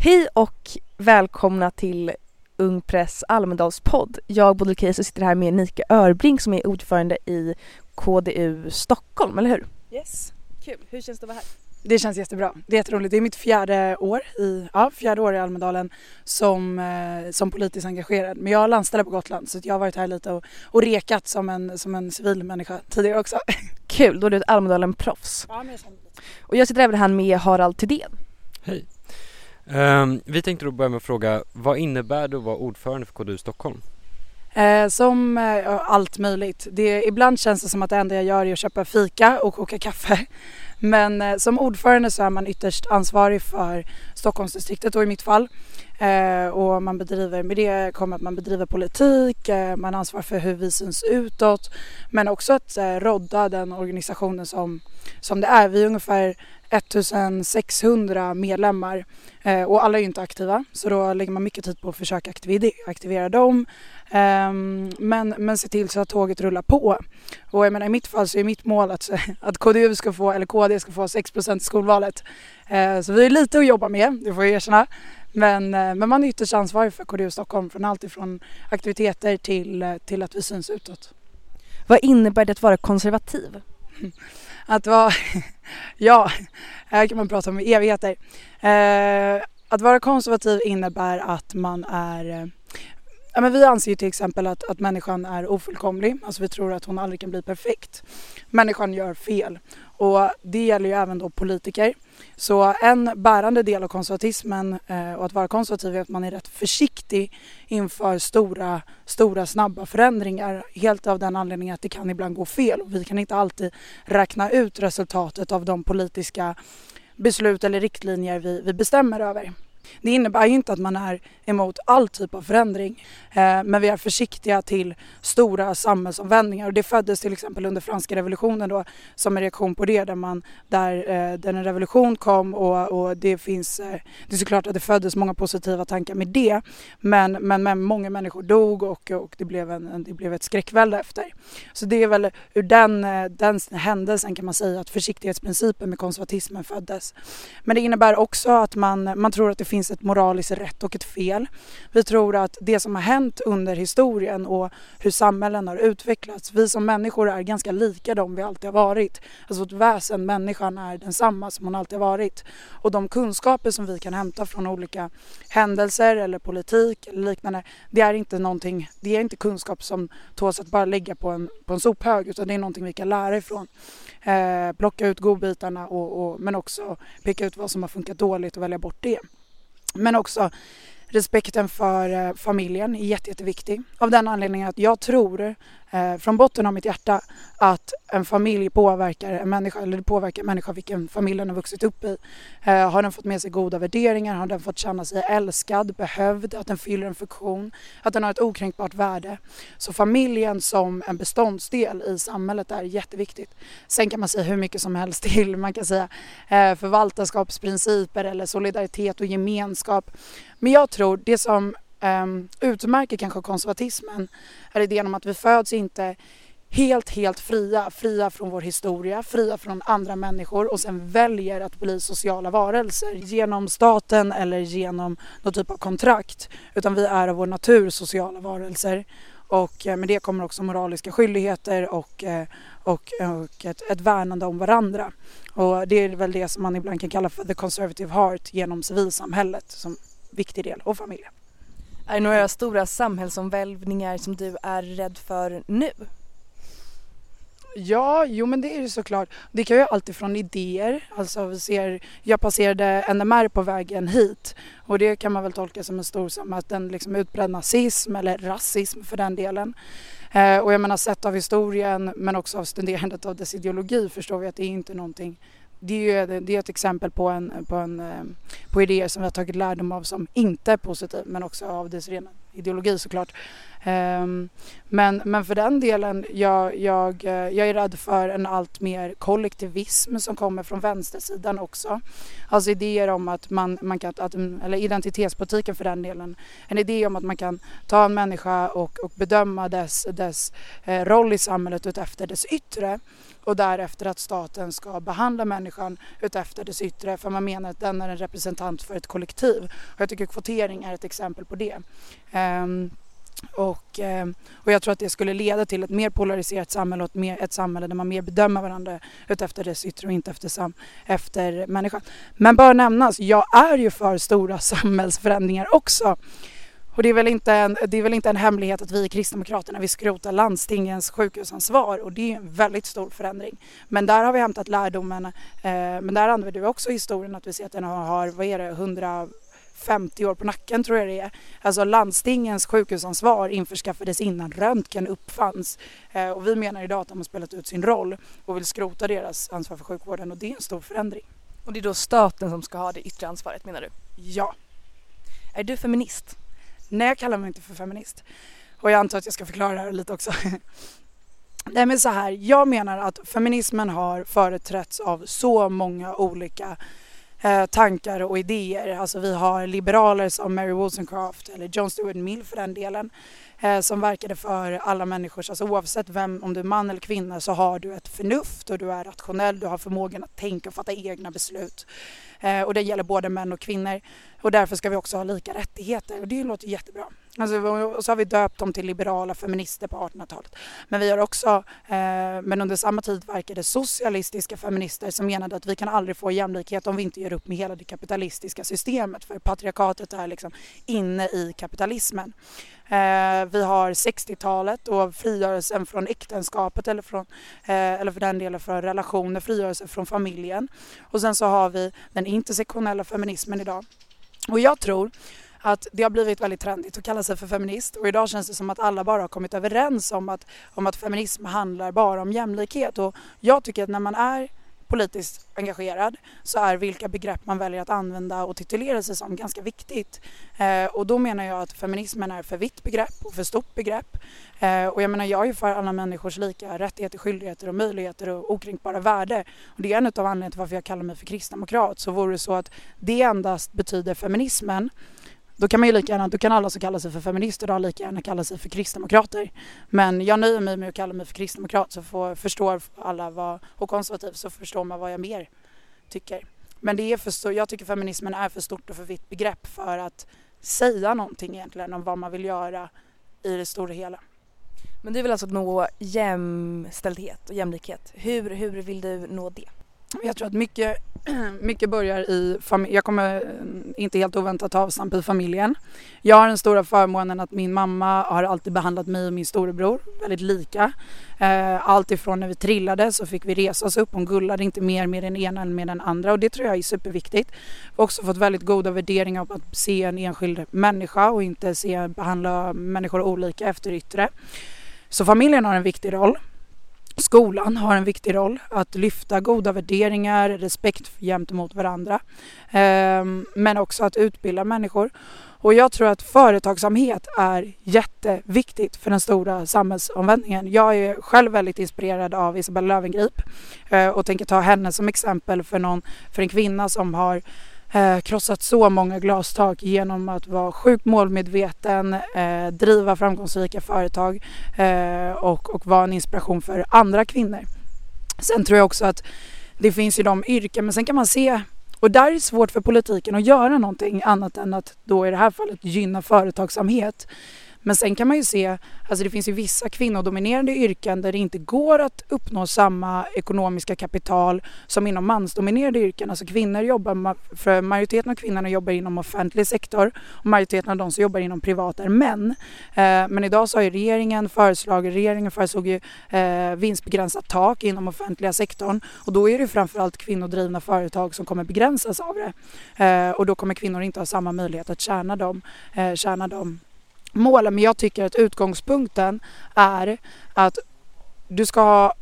Hej och välkomna till Ung Press Almedalspodd. Jag, Bodil Keiser, sitter här med Nika Örbrink som är ordförande i KDU Stockholm, eller hur? Yes. Kul. Hur känns det att vara här? Det känns jättebra. Det är jätteroligt. Det är mitt fjärde år i, ja, fjärde år i Almedalen som, eh, som politiskt engagerad. Men jag är landställe på Gotland så jag har varit här lite och, och rekat som en, som en civil människa tidigare också. Kul, då är du ett Almedalen-proffs. Ja, men jag känner lite. Och jag sitter även här med Harald Thedéen. Hej. Um, vi tänkte då börja med att fråga, vad innebär det att vara ordförande för KDU Stockholm? Eh, som eh, allt möjligt. Det, ibland känns det som att det enda jag gör är att köpa fika och koka kaffe. Men eh, som ordförande så är man ytterst ansvarig för Stockholmsdistriktet då i mitt fall. Eh, och man bedriver, med det kommer att man bedriver politik, eh, man ansvarar för hur vi syns utåt. Men också att eh, rodda den organisationen som, som det är. Vi är ungefär 1600 medlemmar eh, och alla är ju inte aktiva så då lägger man mycket tid på att försöka aktivera, dem. Ehm, men, men se till så att tåget rullar på. Och jag menar, i mitt fall så är mitt mål att, att KDU ska få, eller KD ska få 6 i skolvalet. Eh, så vi har lite att jobba med, det får jag erkänna. Men, eh, men man är ytterst ansvarig för KDU Stockholm från allt ifrån aktiviteter till, till att vi syns utåt. Vad innebär det att vara konservativ? Att vara, ja, här kan man prata om i evigheter. Eh, att vara konservativ innebär att man är eh, Ja, men vi anser ju till exempel att, att människan är ofullkomlig, alltså vi tror att hon aldrig kan bli perfekt. Människan gör fel och det gäller ju även då politiker. Så en bärande del av konservatismen eh, och att vara konservativ är att man är rätt försiktig inför stora, stora snabba förändringar. Helt av den anledningen att det kan ibland gå fel och vi kan inte alltid räkna ut resultatet av de politiska beslut eller riktlinjer vi, vi bestämmer över. Det innebär ju inte att man är emot all typ av förändring. Eh, men vi är försiktiga till stora samhällsomvändningar och det föddes till exempel under franska revolutionen då som en reaktion på det där, man, där, eh, där en revolution kom och, och det finns, eh, det är såklart att det föddes många positiva tankar med det men, men, men många människor dog och, och det, blev en, det blev ett skräckvälde efter. Så det är väl ur den, eh, den händelsen kan man säga att försiktighetsprincipen med konservatismen föddes. Men det innebär också att man, man tror att det finns finns ett moraliskt rätt och ett fel. Vi tror att det som har hänt under historien och hur samhällen har utvecklats, vi som människor är ganska lika de vi alltid har varit. Alltså vårt väsen, människan, är densamma som hon alltid har varit. Och de kunskaper som vi kan hämta från olika händelser eller politik eller liknande, det är inte någonting, det är inte kunskap som tåls att bara lägga på en, på en sophög utan det är någonting vi kan lära ifrån. Eh, plocka ut godbitarna och, och, men också peka ut vad som har funkat dåligt och välja bort det. Men också respekten för eh, familjen är jätte, jätteviktig. Av den anledningen att jag tror Eh, från botten av mitt hjärta att en familj påverkar en människa, eller det påverkar en människa vilken familj den har vuxit upp i. Eh, har den fått med sig goda värderingar, har den fått känna sig älskad, behövd, att den fyller en funktion, att den har ett okränkbart värde. Så familjen som en beståndsdel i samhället är jätteviktigt. Sen kan man säga hur mycket som helst till, man kan säga eh, förvaltarskapsprinciper eller solidaritet och gemenskap. Men jag tror det som um, utmärker kanske konservatismen är idén om att vi föds inte helt, helt fria, fria från vår historia, fria från andra människor och sen väljer att bli sociala varelser genom staten eller genom någon typ av kontrakt. Utan vi är av vår natur sociala varelser och eh, med det kommer också moraliska skyldigheter och, eh, och, och ett, ett värnande om varandra. Och det är väl det som man ibland kan kalla för the conservative heart genom civilsamhället som viktig del och familjen. Är det några stora samhällsomvälvningar som du är rädd för nu? Ja, jo men det är det såklart. Det kan ju alltid från idéer. Alltså vi ser, jag passerade NMR på vägen hit och det kan man väl tolka som en stor som att den liksom utbredd nazism eller rasism för den delen. Eh, och jag menar sett av historien men också av studerandet av dess ideologi förstår vi att det är inte någonting det är ju det är ett exempel på, en, på, en, eh, på idéer som vi har tagit lärdom av som inte är positiv men också av dess rena ideologi såklart. Um, men, men för den delen, jag, jag, eh, jag är rädd för en allt mer kollektivism som kommer från vänstersidan också. Alltså idéer om att man, man kan, att, mm, eller identitetspolitiken för den delen, en idé om att man kan ta en människa och, och bedöma dess, dess eh, roll i samhället utefter dess yttre och därefter att staten ska behandla människan utefter dess yttre för man menar att den är en representant för ett kollektiv. Och jag tycker kvotering är ett exempel på det. Ehm, och, ehm, och jag tror att det skulle leda till ett mer polariserat samhälle och ett, mer, ett samhälle där man mer bedömer varandra utefter dess yttre och inte efter, sam, efter människan. Men bör nämnas, jag är ju för stora samhällsförändringar också. Och det är, väl inte en, det är väl inte en hemlighet att vi i Kristdemokraterna vill skrota landstingens sjukhusansvar och det är en väldigt stor förändring. Men där har vi hämtat lärdomen, eh, men där använder vi också historien att vi ser att den har, vad är det, 100 50 år på nacken tror jag det är. Alltså landstingens sjukhusansvar införskaffades innan röntgen uppfanns. Eh, och vi menar idag att de har spelat ut sin roll och vill skrota deras ansvar för sjukvården och det är en stor förändring. Och det är då staten som ska ha det yttre ansvaret menar du? Ja. Är du feminist? Nej, jag kallar mig inte för feminist. Och jag antar att jag ska förklara det här lite också. Nej men så här, jag menar att feminismen har företrätts av så många olika eh, tankar och idéer. Alltså vi har liberaler som Mary Wollstonecraft eller John Stuart Mill för den delen eh, som verkade för alla människors, alltså oavsett vem, om du är man eller kvinna så har du ett förnuft och du är rationell, du har förmågan att tänka och fatta egna beslut. Eh, och det gäller både män och kvinnor och därför ska vi också ha lika rättigheter och det låter jättebra. Alltså, och så har vi döpt dem till liberala feminister på 1800-talet. Men vi har också, eh, men under samma tid verkade socialistiska feminister som menade att vi kan aldrig få jämlikhet om vi inte gör upp med hela det kapitalistiska systemet för patriarkatet är liksom inne i kapitalismen. Eh, vi har 60-talet och frigörelsen från äktenskapet eller, från, eh, eller för den delen från relationer, frigörelsen från familjen. Och sen så har vi den intersektionella feminismen idag. Och jag tror att det har blivit väldigt trendigt att kalla sig för feminist och idag känns det som att alla bara har kommit överens om att, om att feminism handlar bara om jämlikhet och jag tycker att när man är politiskt engagerad så är vilka begrepp man väljer att använda och titulera sig som ganska viktigt. Eh, och då menar jag att feminismen är för vitt begrepp och för stort begrepp. Eh, och jag menar jag är för alla människors lika rättigheter, skyldigheter och möjligheter och okränkbara värde. Och det är en av anledningarna till varför jag kallar mig för kristdemokrat. Så vore det så att det endast betyder feminismen då kan man ju lika gärna, då kan alla som kallar sig för feminister idag lika gärna kalla sig för kristdemokrater. Men jag nöjer mig med att kalla mig för kristdemokrat så får, förstår alla vad, och konservativ så förstår man vad jag mer tycker. Men det är för stor, jag tycker feminismen är för stort och för vitt begrepp för att säga någonting egentligen om vad man vill göra i det stora hela. Men du vill alltså nå jämställdhet och jämlikhet. Hur, hur vill du nå det? Jag tror att mycket, mycket börjar i familjen. Jag kommer eh, inte helt oväntat ta avstamp i familjen. Jag har den stora förmånen att min mamma har alltid behandlat mig och min storebror väldigt lika. Eh, allt ifrån när vi trillade så fick vi resa oss upp. Hon gullade inte mer med den ena än med den andra och det tror jag är superviktigt. Jag har också fått väldigt goda värderingar av att se en enskild människa och inte se, behandla människor olika efter yttre. Så familjen har en viktig roll. Skolan har en viktig roll att lyfta goda värderingar, respekt gentemot varandra. Ehm, men också att utbilda människor. Och jag tror att företagsamhet är jätteviktigt för den stora samhällsomvändningen. Jag är själv väldigt inspirerad av Isabella Löwengrip eh, och tänker ta henne som exempel för, någon, för en kvinna som har eh, krossat så många glastak genom att vara sjukt målmedveten, eh, driva framgångsrika företag eh, och, och vara en inspiration för andra kvinnor. Sen tror jag också att det finns ju de yrken, men sen kan man se och där är det svårt för politiken att göra någonting annat än att då i det här fallet gynna företagsamhet. Men sen kan man ju se, alltså det finns ju vissa kvinnodominerade yrken där det inte går att uppnå samma ekonomiska kapital som inom mansdominerade yrken. Alltså kvinnor jobbar, för majoriteten av kvinnorna jobbar inom offentlig sektor och majoriteten av de som jobbar inom privat är män. Eh, men idag så har ju regeringen föreslagit, regeringen föreslog ju eh, vinstbegränsat tak inom offentliga sektorn och då är det framförallt kvinnodrivna företag som kommer begränsas av det. Eh, och då kommer kvinnor inte ha samma möjlighet att tjäna dem, tjäna dem målen men jag tycker att utgångspunkten är att du ska ha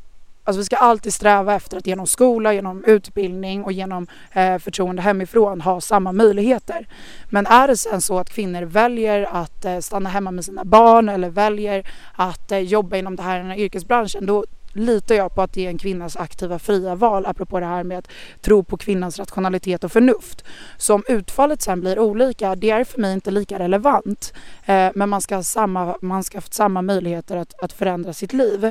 Alltså vi ska alltid sträva efter att genom skola, genom utbildning och genom eh, förtroende hemifrån ha samma möjligheter. Men är det sen så att kvinnor väljer att eh, stanna hemma med sina barn eller väljer att eh, jobba inom det här, den här yrkesbranschen då litar jag på att det är en kvinnas aktiva fria val apropå det här med att tro på kvinnans rationalitet och förnuft. Så om utfallet sen blir olika, det är för mig inte lika relevant. Eh, men man ska ha samma, man ska ha samma möjligheter att, att förändra sitt liv.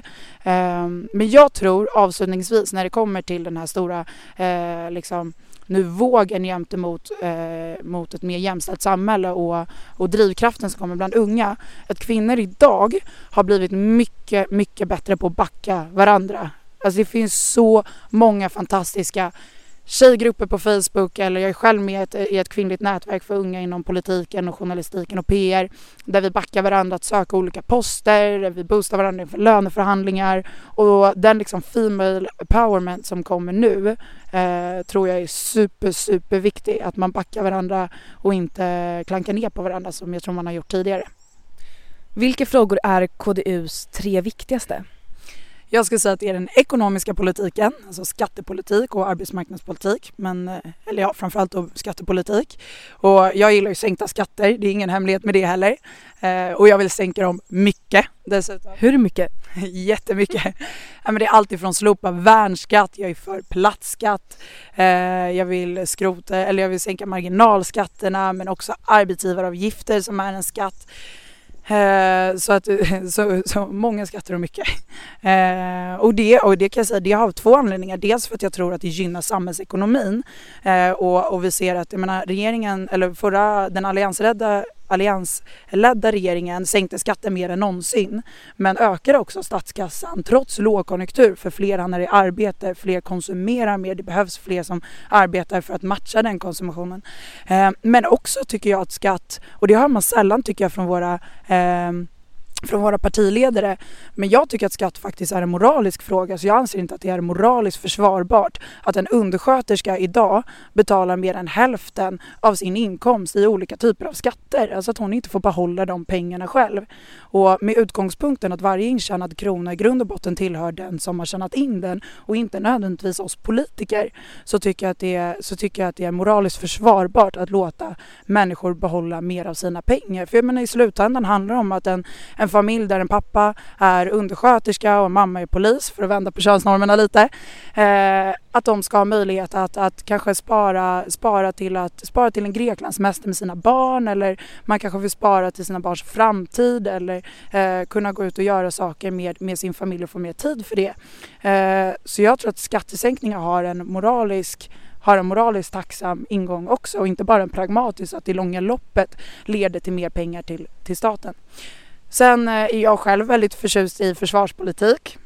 Eh, men jag tror avslutningsvis när det kommer till den här stora eh, liksom, nu vågen gentemot eh, mot ett mer jämställt samhälle och, och drivkraften som kommer bland unga. Att kvinnor idag har blivit mycket, mycket bättre på att backa varandra. Alltså det finns så många fantastiska tjejgrupper på Facebook eller jag är själv med i ett kvinnligt nätverk för unga inom politiken och journalistiken och PR där vi backar varandra att söka olika poster, vi boostar varandra inför löneförhandlingar och den liksom female empowerment som kommer nu eh, tror jag är super, super viktig. Att man backar varandra och inte klankar ner på varandra som jag tror man har gjort tidigare. Vilka frågor är KDUs tre viktigaste? Jag skulle säga att det är den ekonomiska politiken, alltså skattepolitik och arbetsmarknadspolitik. Men, eh, eller ja, framförallt då skattepolitik. Och jag gillar ju sänkta skatter, det är ingen hemlighet med det heller. Eh, och jag vill sänka dem mycket dessutom. Hur mycket? Jättemycket. Ja, men det är allt ifrån slopa värnskatt, jag är för plattskatt, eh, jag vill skrota, eller jag vill sänka marginalskatterna men också arbetsgivaravgifter som är en skatt. Eh, så att så, så många skatter och mycket. Eh, och, det, och det kan jag säga, det har två anledningar. Dels för att jag tror att det gynnar samhällsekonomin eh, och, och vi ser att, jag menar regeringen, eller förra, den alliansrädda alliansledda regeringen sänkte skatten mer än någonsin men ökade också statskassan trots lågkonjunktur för fler hamnar i arbete, fler konsumerar mer, det behövs fler som arbetar för att matcha den konsumtionen. Eh, men också tycker jag att skatt, och det hör man sällan tycker jag från våra eh, från våra partiledare. Men jag tycker att skatt faktiskt är en moralisk fråga så jag anser inte att det är moraliskt försvarbart att en undersköterska idag betalar mer än hälften av sin inkomst i olika typer av skatter. Alltså att hon inte får behålla de pengarna själv. Och med utgångspunkten att varje intjänad krona i grund och botten tillhör den som har tjänat in den och inte nödvändigtvis oss politiker så tycker jag att det är, så tycker jag att det är moraliskt försvarbart att låta människor behålla mer av sina pengar. För jag menar i slutändan handlar det om att en, en familj där en pappa är undersköterska och mamma är polis för att vända på könsnormerna lite. Eh, att de ska ha möjlighet att, att kanske spara, spara, till att, spara till en Greklandssemester med sina barn eller man kanske vill spara till sina barns framtid eller eh, kunna gå ut och göra saker med, med sin familj och få mer tid för det. Eh, så jag tror att skattesänkningar har en moralisk har en moraliskt tacksam ingång också och inte bara en pragmatisk att i långa loppet leder till mer pengar till, till staten. Sen eh, är jag själv väldigt förtjust i försvarspolitik.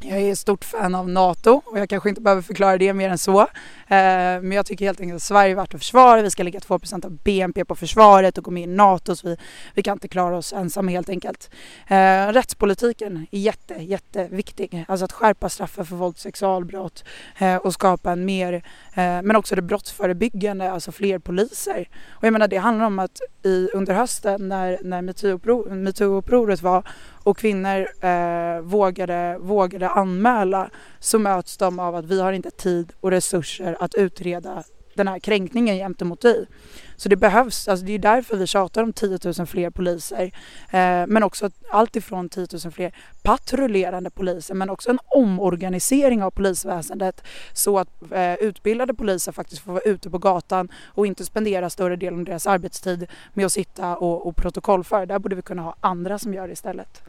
Jag är ett stort fan av NATO och jag kanske inte behöver förklara det mer än så. Eh, men jag tycker helt enkelt att Sverige är värt att försvara. Vi ska lägga 2% av BNP på försvaret och gå med i NATO så vi, vi kan inte klara oss ensamma helt enkelt. Eh, rättspolitiken är jätte, jätteviktig. Alltså att skärpa straffen för våld och sexualbrott eh, och skapa en mer, men också det brottsförebyggande, alltså fler poliser. Och jag menar det handlar om att i, under hösten när, när metoo-upproret var och kvinnor eh, vågade, vågade anmäla så möts de av att vi har inte tid och resurser att utreda den här kränkningen gentemot dig. Så det behövs, alltså det är därför vi tjatar om 10 000 fler poliser. Eh, men också allt ifrån 10 000 fler patrullerande poliser men också en omorganisering av polisväsendet så att eh, utbildade poliser faktiskt får vara ute på gatan och inte spendera större delen av deras arbetstid med att sitta och, och protokollföra. Där borde vi kunna ha andra som gör det istället.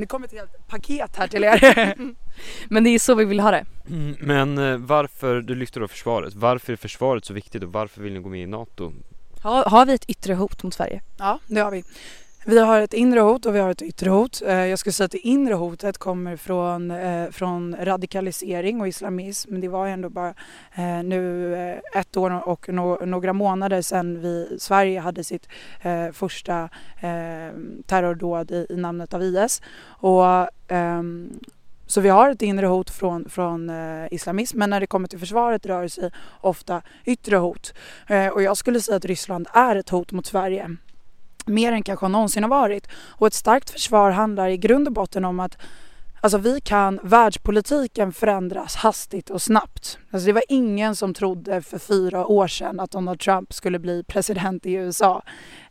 Det kommer ett helt paket här till er. Men det är så vi vill ha det. Men eh, varför, du lyfter då försvaret, varför är försvaret så viktigt och varför vill ni gå med i NATO? Har, har vi ett yttre hot mot Sverige? Ja, det har vi. Vi har ett inre hot och vi har ett yttre hot. Eh, jag skulle säga att det inre hotet kommer från, eh, från radikalisering och islamism. Det var ändå bara eh, nu ett år och några månader sedan vi, Sverige hade sitt första terrordåd i, namnet av IS. Och, ehm, så vi har ett inre hot från, från eh, islamism men när det kommer till försvaret rör det sig ofta yttre hot. Eh, och jag skulle säga att Ryssland är ett hot mot Sverige mer än kanske någonsin har varit. Och ett starkt försvar handlar i grund och botten om att Alltså vi kan, världspolitiken förändras hastigt och snabbt. Alltså det var ingen som trodde för fyra år sedan att Donald Trump skulle bli president i USA.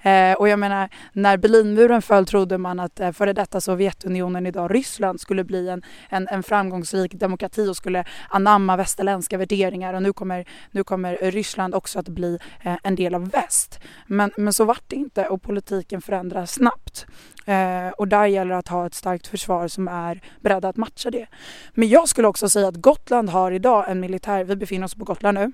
Eh, och jag menar, när Berlinmuren föll trodde man att eh, före detta Sovjetunionen, idag Ryssland, skulle bli en, en, en framgångsrik demokrati och skulle anamma västerländska värderingar. Och nu kommer, nu kommer Ryssland också att bli eh, en del av väst. Men, men så vart det inte och politiken förändras snabbt. Eh, och där gäller det att ha ett starkt försvar som är beredda att matcha det. Men jag skulle också säga att Gotland har idag en militär, vi befinner oss på Gotland nu,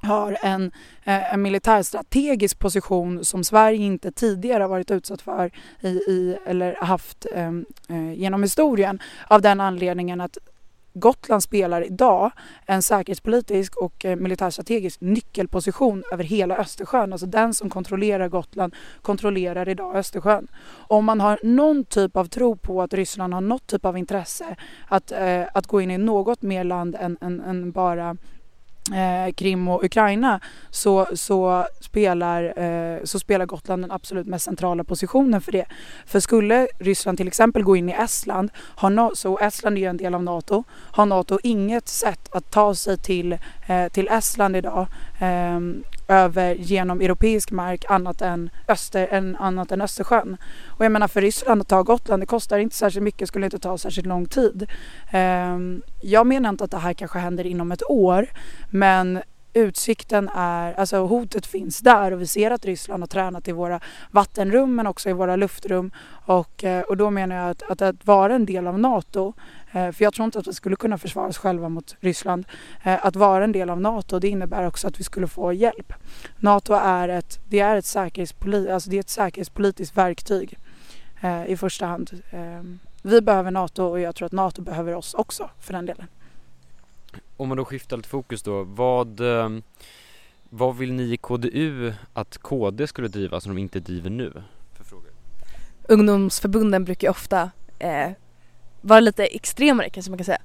har en, eh, en militärstrategisk position som Sverige inte tidigare har varit utsatt för i, i eller haft eh, eh genom historien av den anledningen att Gotland spelar idag en säkerhetspolitisk och eh, militärstrategisk nyckelposition över hela Östersjön. Alltså den som kontrollerar Gotland kontrollerar idag Östersjön. Om man har någon typ av tro på att Ryssland har något typ av intresse att, eh, att gå in i något mer land än, än, än bara eh, Krim och Ukraina så, så, spelar, eh, så spelar Gotland den absolut mest centrala positionen för det. För skulle Ryssland till exempel gå in i Estland, har no så Estland är ju en del av NATO, har NATO inget sätt att ta sig till, eh, till Estland idag eh, över genom europeisk mark annat än, Öster, än, annat än Östersjön. Och jag menar för Ryssland att ta Gotland, det kostar inte särskilt mycket, skulle inte ta särskilt lång tid. Ehm, jag menar inte att det här kanske händer inom ett år, men utsikten är, alltså hotet finns där och vi ser att Ryssland har tränat i våra vattenrum men också i våra luftrum och, eh, och då menar jag att, att, att vara en del av NATO eh, för jag tror inte att vi skulle kunna försvara oss själva mot Ryssland. Eh, att vara en del av NATO det innebär också att vi skulle få hjälp. NATO är ett, det är ett, säkerhetspoli, alltså det är ett säkerhetspolitiskt verktyg i första hand. Ehm, vi behöver NATO och jag tror att NATO behöver oss också för den delen. Om man då skiftar lite fokus då, vad, vad vill ni i KDU att KD skulle driva som de inte driver nu? För frågor? Ungdomsförbunden brukar ofta eh, vara lite extremare kanske man kan säga.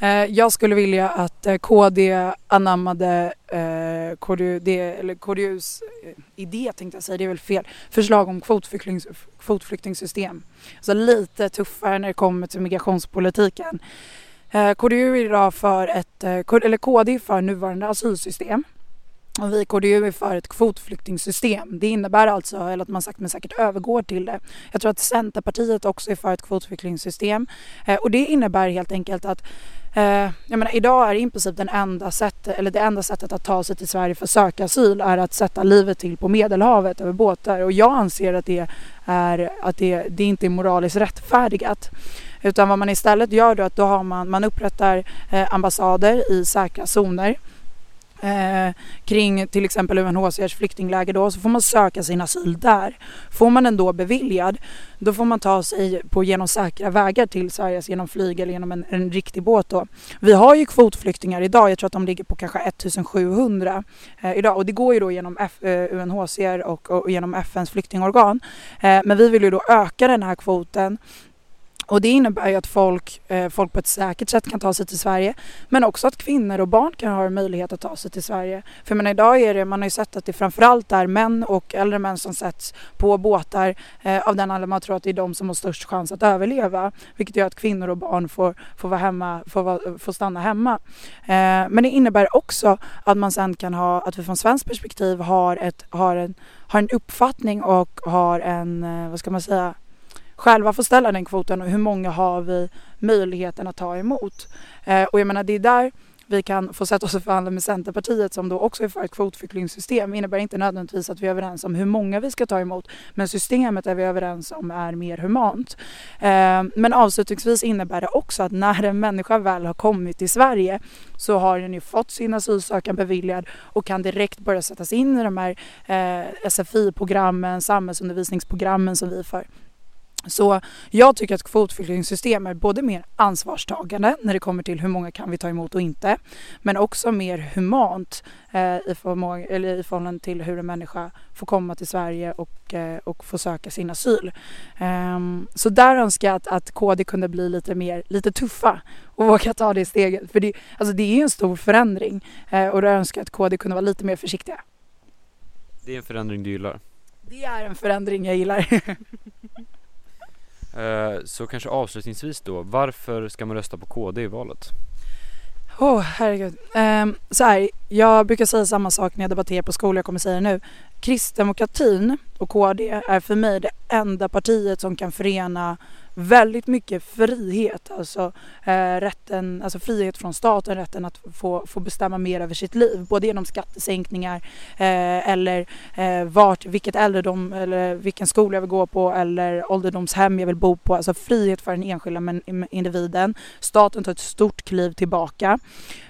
Eh, jag skulle vilja att eh, KD anammade eh, det, eller KDUs idé tänkte jag säga, det är väl fel, förslag om kvotflykting, kvotflyktingsystem. Så lite tuffare när det kommer till migrationspolitiken. Eh, KDU är idag för ett, eh, eller KD för nuvarande asylsystem. Och vi i KDU är för ett kvotflyktingsystem. Det innebär alltså, eller att man sagt men säkert övergår till det. Jag tror att Centerpartiet också är för ett kvotflyktingsystem. Eh, och det innebär helt enkelt att jag menar, idag är i princip den enda sättet, eller det enda sättet att ta sig till Sverige för att söka asyl är att sätta livet till på Medelhavet över båtar. Och jag anser att det, är, att det, det inte är moraliskt rättfärdigat. Utan vad man istället gör då är att då har man, man upprättar eh, ambassader i säkra zoner eh, kring till exempel UNHCRs flyktingläger då så får man söka sin asyl där. Får man den då beviljad då får man ta sig på genom säkra vägar till Sverige, alltså genom flyg eller genom en, en riktig båt då. Vi har ju kvotflyktingar idag, jag tror att de ligger på kanske 1700 eh, idag och det går ju då genom F, eh, UNHCR och, och, genom FNs flyktingorgan. Eh, men vi vill ju då öka den här kvoten och det innebär ju att folk, eh, folk på ett säkert sätt kan ta sig till Sverige men också att kvinnor och barn kan ha möjlighet att ta sig till Sverige. För men idag är det, man har ju sett att det framförallt är män och äldre män som sätts på båtar eh, av den anledningen man tror att det är de som har störst chans att överleva. Vilket gör att kvinnor och barn får, får, vara hemma, får, får stanna hemma. Eh, men det innebär också att man sen kan ha, att vi från svenskt perspektiv har, ett, har, en, har en uppfattning och har en, eh, vad ska man säga, själva får ställa den kvoten och hur många har vi möjligheten att ta emot. Eh, och jag menar det är där vi kan få sätta oss och förhandla med Centerpartiet som då också är för ett kvotflyktingsystem. Det innebär inte nödvändigtvis att vi är överens om hur många vi ska ta emot men systemet är vi överens om är mer humant. Eh, men avslutningsvis innebär det också att när en människa väl har kommit till Sverige så har den ju fått sin asylansökan beviljad och kan direkt börja sättas in i de här eh, SFI-programmen, samhällsundervisningsprogrammen som vi för. Så jag tycker att kvotflyktingsystem är både mer ansvarstagande när det kommer till hur många kan vi ta emot och inte men också mer humant eh, i, förmåga, eller i förhållande till hur en människa får komma till Sverige och, eh, och få söka sin asyl. Um, så där önskar jag att, att KD kunde bli lite mer, lite tuffa och våga ta det steget för det, alltså det är en stor förändring eh, och då önskar jag att KD kunde vara lite mer försiktiga. Det är en förändring du gillar? Det är en förändring jag gillar. Eh, så kanske avslutningsvis då, varför ska man rösta på KD i valet? Åh, oh, herregud. Um, så här, jag brukar säga samma sak när jag debatterar på skolan, jag kommer säga det nu. Kristdemokratin och KD är för mig det enda partiet som kan förena väldigt mycket frihet, alltså eh, rätten, alltså frihet från staten, rätten att få, få bestämma mer över sitt liv, både genom skattesänkningar eh, eller eh, vart, vilket äldredom eller vilken skola jag vill gå på eller ålderdomshem jag vill bo på, alltså frihet för den enskilda individen. Staten tar ett stort kliv tillbaka.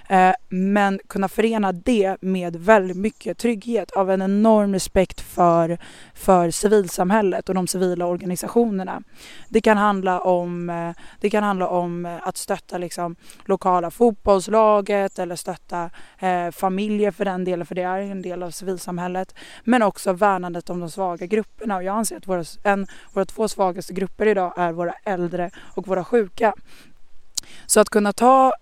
Eh, men kunna förena det med väldigt mycket trygghet av en enorm respekt för, för civilsamhället och de civila organisationerna. Det kan handla om, eh, det kan handla om eh, att stötta liksom lokala fotbollslaget eller stötta eh, familjer för den delen, för det är en del av civilsamhället. Men också värnandet om de svaga grupperna och jag anser att våra, en, våra två svagaste grupper idag är våra äldre och våra sjuka. Så att kunna ta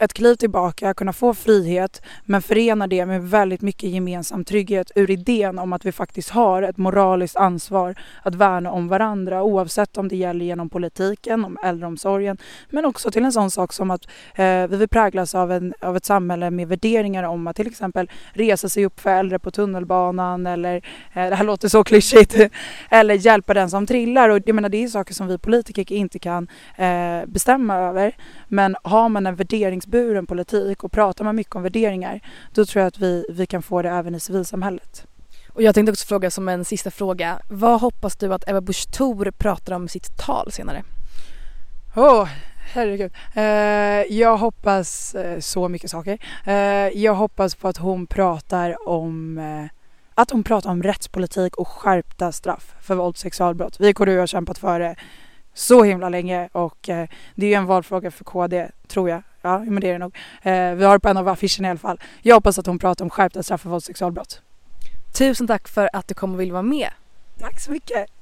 ett kliv tillbaka, kunna få frihet men förena det med väldigt mycket gemensam trygghet ur idén om att vi faktiskt har ett moraliskt ansvar att värna om varandra oavsett om det gäller genom politiken, om äldreomsorgen men också till en sån sak som att eh, vi vill präglas av, en, av ett samhälle med värderingar om att till exempel resa sig upp för äldre på tunnelbanan eller, eh, det här låter så klyschigt, eller hjälpa den som trillar. Och jag menar det är saker som vi politiker inte kan eh, bestämma över. Men har man en värderingsburen politik och pratar man mycket om värderingar då tror jag att vi, vi kan få det även i civilsamhället. Och jag tänkte också fråga som en sista fråga. Vad hoppas du att Ebba Busch Thor pratar om i sitt tal senare? Åh, oh, herregud. Uh, jag hoppas uh, så mycket saker. Uh, jag hoppas på att hon pratar om att hon pratar om rättspolitik och skärpta straff för våld och sexualbrott. Vi i KDU har kämpat för det så himla länge och eh, det är ju en valfråga för KD, tror jag. Ja, men det är det nog. Eh, vi har det på en av affischerna i alla fall. Jag hoppas att hon pratar om skärpta straff för våldssexualbrott. Tusen tack för att du kom och ville vara med. Tack så mycket.